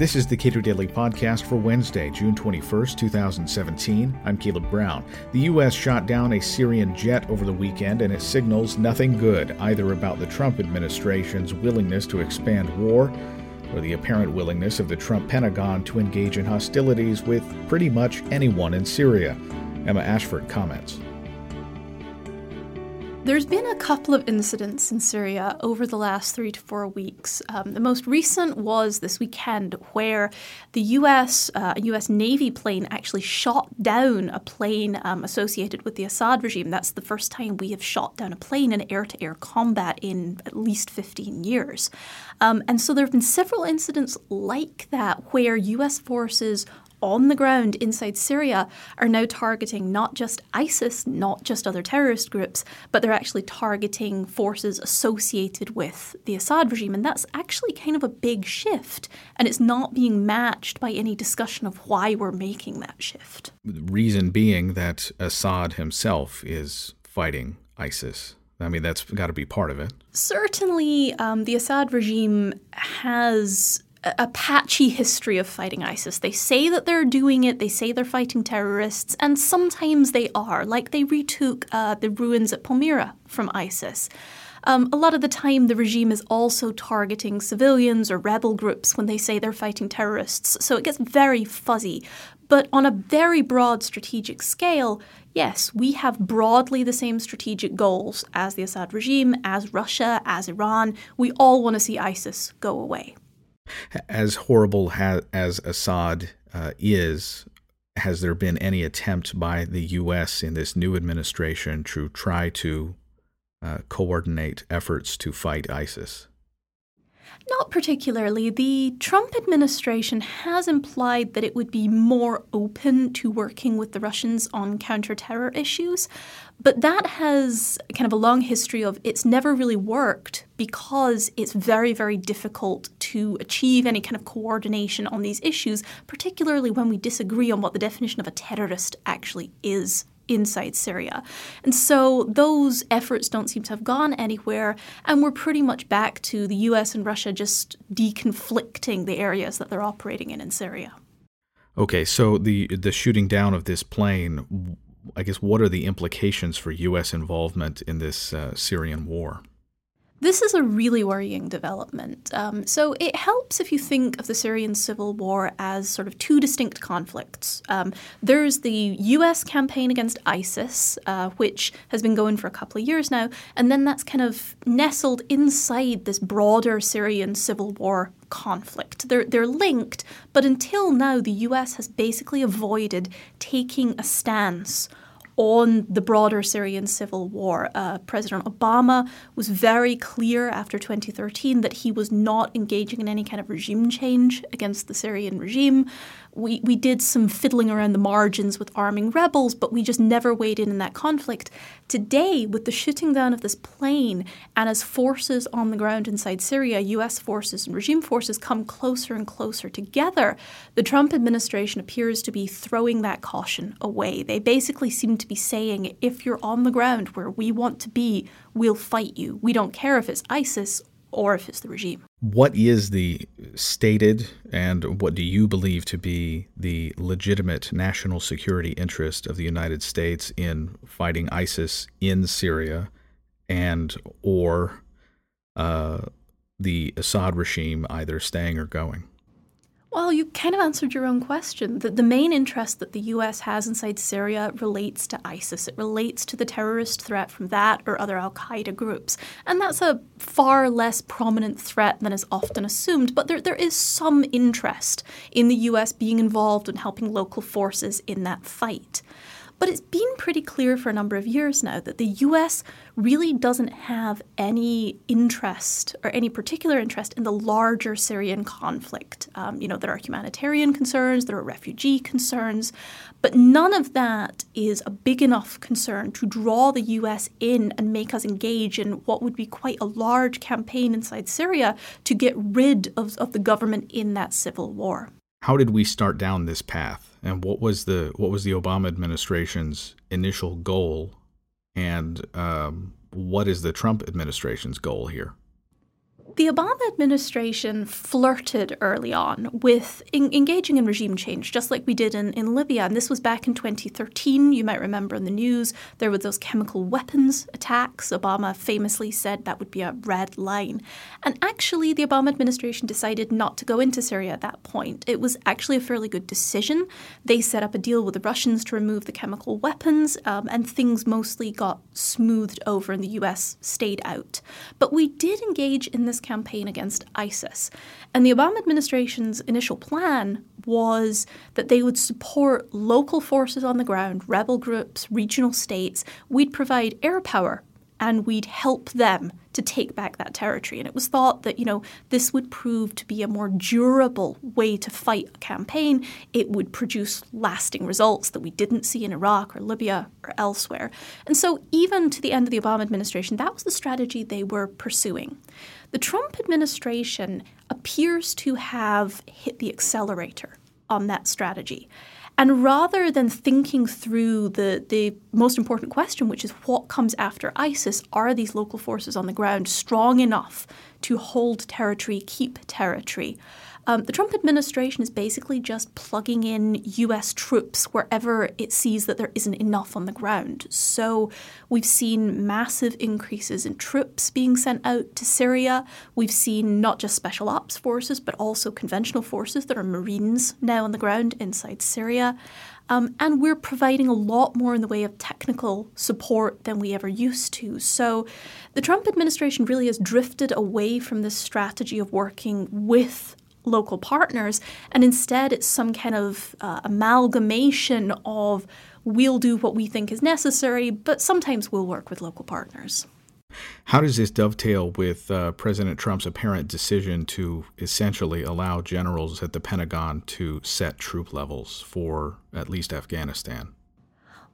This is the Cato Daily Podcast for Wednesday, June 21st, 2017. I'm Caleb Brown. The U.S. shot down a Syrian jet over the weekend, and it signals nothing good either about the Trump administration's willingness to expand war or the apparent willingness of the Trump Pentagon to engage in hostilities with pretty much anyone in Syria. Emma Ashford comments. There's been a couple of incidents in Syria over the last three to four weeks. Um, the most recent was this weekend, where the U.S. Uh, U.S. Navy plane actually shot down a plane um, associated with the Assad regime. That's the first time we have shot down a plane in air-to-air combat in at least 15 years. Um, and so there have been several incidents like that where U.S. forces on the ground inside Syria are now targeting not just ISIS, not just other terrorist groups, but they're actually targeting forces associated with the Assad regime. And that's actually kind of a big shift. And it's not being matched by any discussion of why we're making that shift. The reason being that Assad himself is fighting ISIS. I mean, that's got to be part of it. Certainly, um, the Assad regime has a patchy history of fighting ISIS. They say that they're doing it, they say they're fighting terrorists, and sometimes they are. Like they retook uh, the ruins at Palmyra from ISIS. Um, a lot of the time, the regime is also targeting civilians or rebel groups when they say they're fighting terrorists, so it gets very fuzzy. But on a very broad strategic scale, yes, we have broadly the same strategic goals as the Assad regime, as Russia, as Iran. We all want to see ISIS go away. As horrible ha- as Assad uh, is, has there been any attempt by the U.S. in this new administration to try to uh, coordinate efforts to fight ISIS? Not particularly. The Trump administration has implied that it would be more open to working with the Russians on counter-terror issues, but that has kind of a long history of it's never really worked because it's very, very difficult to achieve any kind of coordination on these issues, particularly when we disagree on what the definition of a terrorist actually is inside Syria. And so those efforts don't seem to have gone anywhere, and we're pretty much back to the US and Russia just deconflicting the areas that they're operating in in Syria. Okay, so the the shooting down of this plane, I guess, what are the implications for U.S. involvement in this uh, Syrian war? This is a really worrying development. Um, so it helps if you think of the Syrian civil war as sort of two distinct conflicts. Um, there's the U.S. campaign against ISIS, uh, which has been going for a couple of years now, and then that's kind of nestled inside this broader Syrian civil war conflict. They're, they're linked, but until now, the US has basically avoided taking a stance on the broader Syrian civil war. Uh, President Obama was very clear after 2013 that he was not engaging in any kind of regime change against the Syrian regime we, we did some fiddling around the margins with arming rebels, but we just never weighed in in that conflict. Today, with the shooting down of this plane, and as forces on the ground inside Syria, US forces and regime forces come closer and closer together, the Trump administration appears to be throwing that caution away. They basically seem to be saying, if you're on the ground where we want to be, we'll fight you. We don't care if it's ISIS or if it's the regime. What is the stated and what do you believe to be the legitimate national security interest of the United States in fighting ISIS in Syria and or uh, the Assad regime either staying or going? Well, you kind of answered your own question. The, the main interest that the US has inside Syria relates to ISIS. It relates to the terrorist threat from that or other Al Qaeda groups. And that's a far less prominent threat than is often assumed, but there, there is some interest in the US being involved in helping local forces in that fight. But it's been pretty clear for a number of years now that the US really doesn't have any interest or any particular interest in the larger Syrian conflict. Um, you know, there are humanitarian concerns, there are refugee concerns, but none of that is a big enough concern to draw the US in and make us engage in what would be quite a large campaign inside Syria to get rid of, of the government in that civil war. How did we start down this path, and what was the what was the Obama administration's initial goal, and um, what is the Trump administration's goal here? The Obama administration flirted early on with in- engaging in regime change, just like we did in, in Libya. And this was back in 2013. You might remember in the news there were those chemical weapons attacks. Obama famously said that would be a red line. And actually, the Obama administration decided not to go into Syria at that point. It was actually a fairly good decision. They set up a deal with the Russians to remove the chemical weapons, um, and things mostly got smoothed over, and the U.S. stayed out. But we did engage in this campaign against ISIS. And the Obama administration's initial plan was that they would support local forces on the ground, rebel groups, regional states. We'd provide air power and we'd help them to take back that territory. And it was thought that, you know, this would prove to be a more durable way to fight a campaign. It would produce lasting results that we didn't see in Iraq or Libya or elsewhere. And so, even to the end of the Obama administration, that was the strategy they were pursuing. The Trump administration appears to have hit the accelerator on that strategy. And rather than thinking through the, the most important question, which is what comes after ISIS, are these local forces on the ground strong enough to hold territory, keep territory? Um, the Trump administration is basically just plugging in US troops wherever it sees that there isn't enough on the ground. So we've seen massive increases in troops being sent out to Syria. We've seen not just special ops forces, but also conventional forces that are Marines now on the ground inside Syria. Um, and we're providing a lot more in the way of technical support than we ever used to. So the Trump administration really has drifted away from this strategy of working with local partners, and instead it's some kind of uh, amalgamation of we'll do what we think is necessary, but sometimes we'll work with local partners. How does this dovetail with uh, President Trump's apparent decision to essentially allow generals at the Pentagon to set troop levels for at least Afghanistan?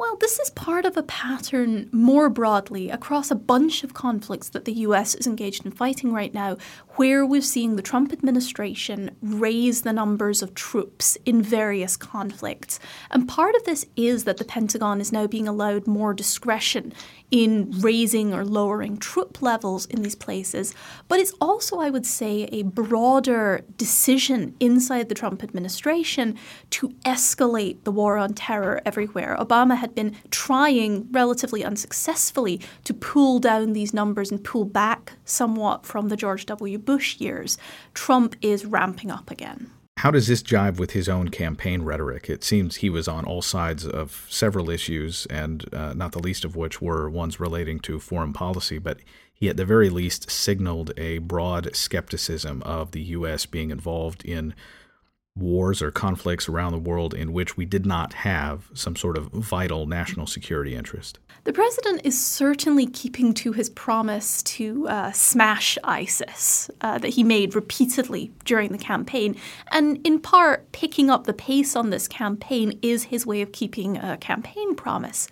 Well, this is part of a pattern more broadly across a bunch of conflicts that the US is engaged in fighting right now, where we're seeing the Trump administration raise the numbers of troops in various conflicts. And part of this is that the Pentagon is now being allowed more discretion in raising or lowering troop levels in these places. But it's also, I would say, a broader decision inside the Trump administration to escalate the war on terror everywhere. Obama had been trying relatively unsuccessfully to pull down these numbers and pull back somewhat from the George W. Bush years. Trump is ramping up again. How does this jive with his own campaign rhetoric? It seems he was on all sides of several issues, and uh, not the least of which were ones relating to foreign policy, but he at the very least signaled a broad skepticism of the U.S. being involved in wars or conflicts around the world in which we did not have some sort of vital national security interest. The president is certainly keeping to his promise to uh, smash ISIS uh, that he made repeatedly during the campaign. And in part, picking up the pace on this campaign is his way of keeping a campaign promise.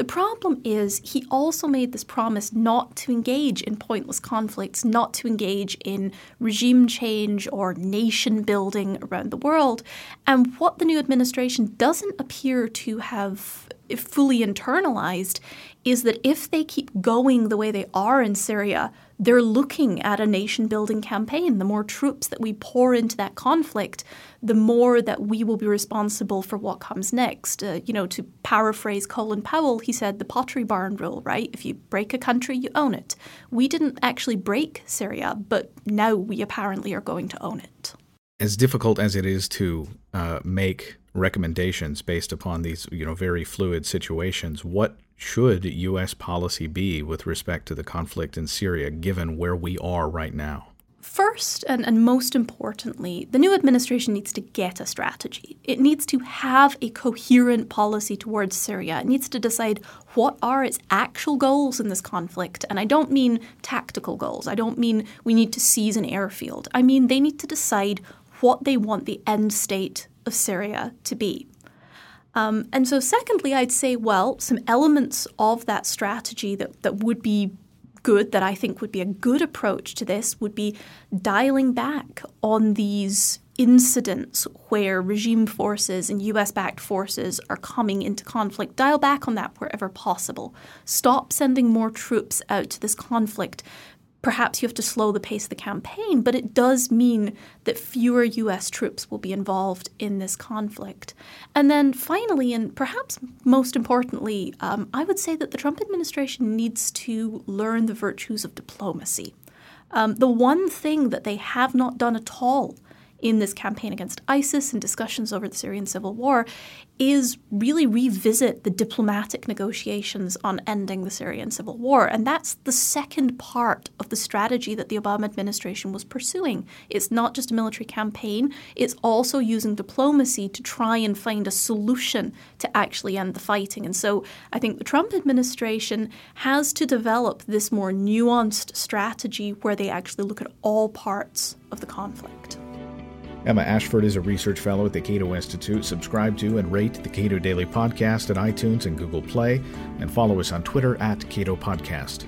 The problem is he also made this promise not to engage in pointless conflicts, not to engage in regime change or nation building around the world. And what the new administration doesn't appear to have fully internalized is that if they keep going the way they are in Syria, they're looking at a nation building campaign. The more troops that we pour into that conflict, the more that we will be responsible for what comes next. Uh, you know, to paraphrase Colin Powell, he said the pottery barn rule, right? If you break a country, you own it. We didn't actually break Syria, but now we apparently are going to own it. As difficult as it is to uh, make recommendations based upon these, you know, very fluid situations, what should U.S. policy be with respect to the conflict in Syria, given where we are right now? First, and, and most importantly, the new administration needs to get a strategy. It needs to have a coherent policy towards Syria. It needs to decide what are its actual goals in this conflict. And I don't mean tactical goals. I don't mean we need to seize an airfield. I mean they need to decide what they want the end state of Syria to be. Um, and so, secondly, I'd say, well, some elements of that strategy that, that would be good, that I think would be a good approach to this, would be dialing back on these incidents where regime forces and US backed forces are coming into conflict. Dial back on that wherever possible. Stop sending more troops out to this conflict perhaps you have to slow the pace of the campaign, but it does mean that fewer US troops will be involved in this conflict. And then finally, and perhaps most importantly, um, I would say that the Trump administration needs to learn the virtues of diplomacy. Um, the one thing that they have not done at all in this campaign against ISIS and discussions over the Syrian civil war is really revisit the diplomatic negotiations on ending the Syrian civil war. And that's the second part of the strategy that the Obama administration was pursuing. It's not just a military campaign, it's also using diplomacy to try and find a solution to actually end the fighting. And so I think the Trump administration has to develop this more nuanced strategy where they actually look at all parts of the conflict. Emma Ashford is a research fellow at the Cato Institute. Subscribe to and rate the Cato Daily Podcast at iTunes and Google Play, and follow us on Twitter at Cato Podcast.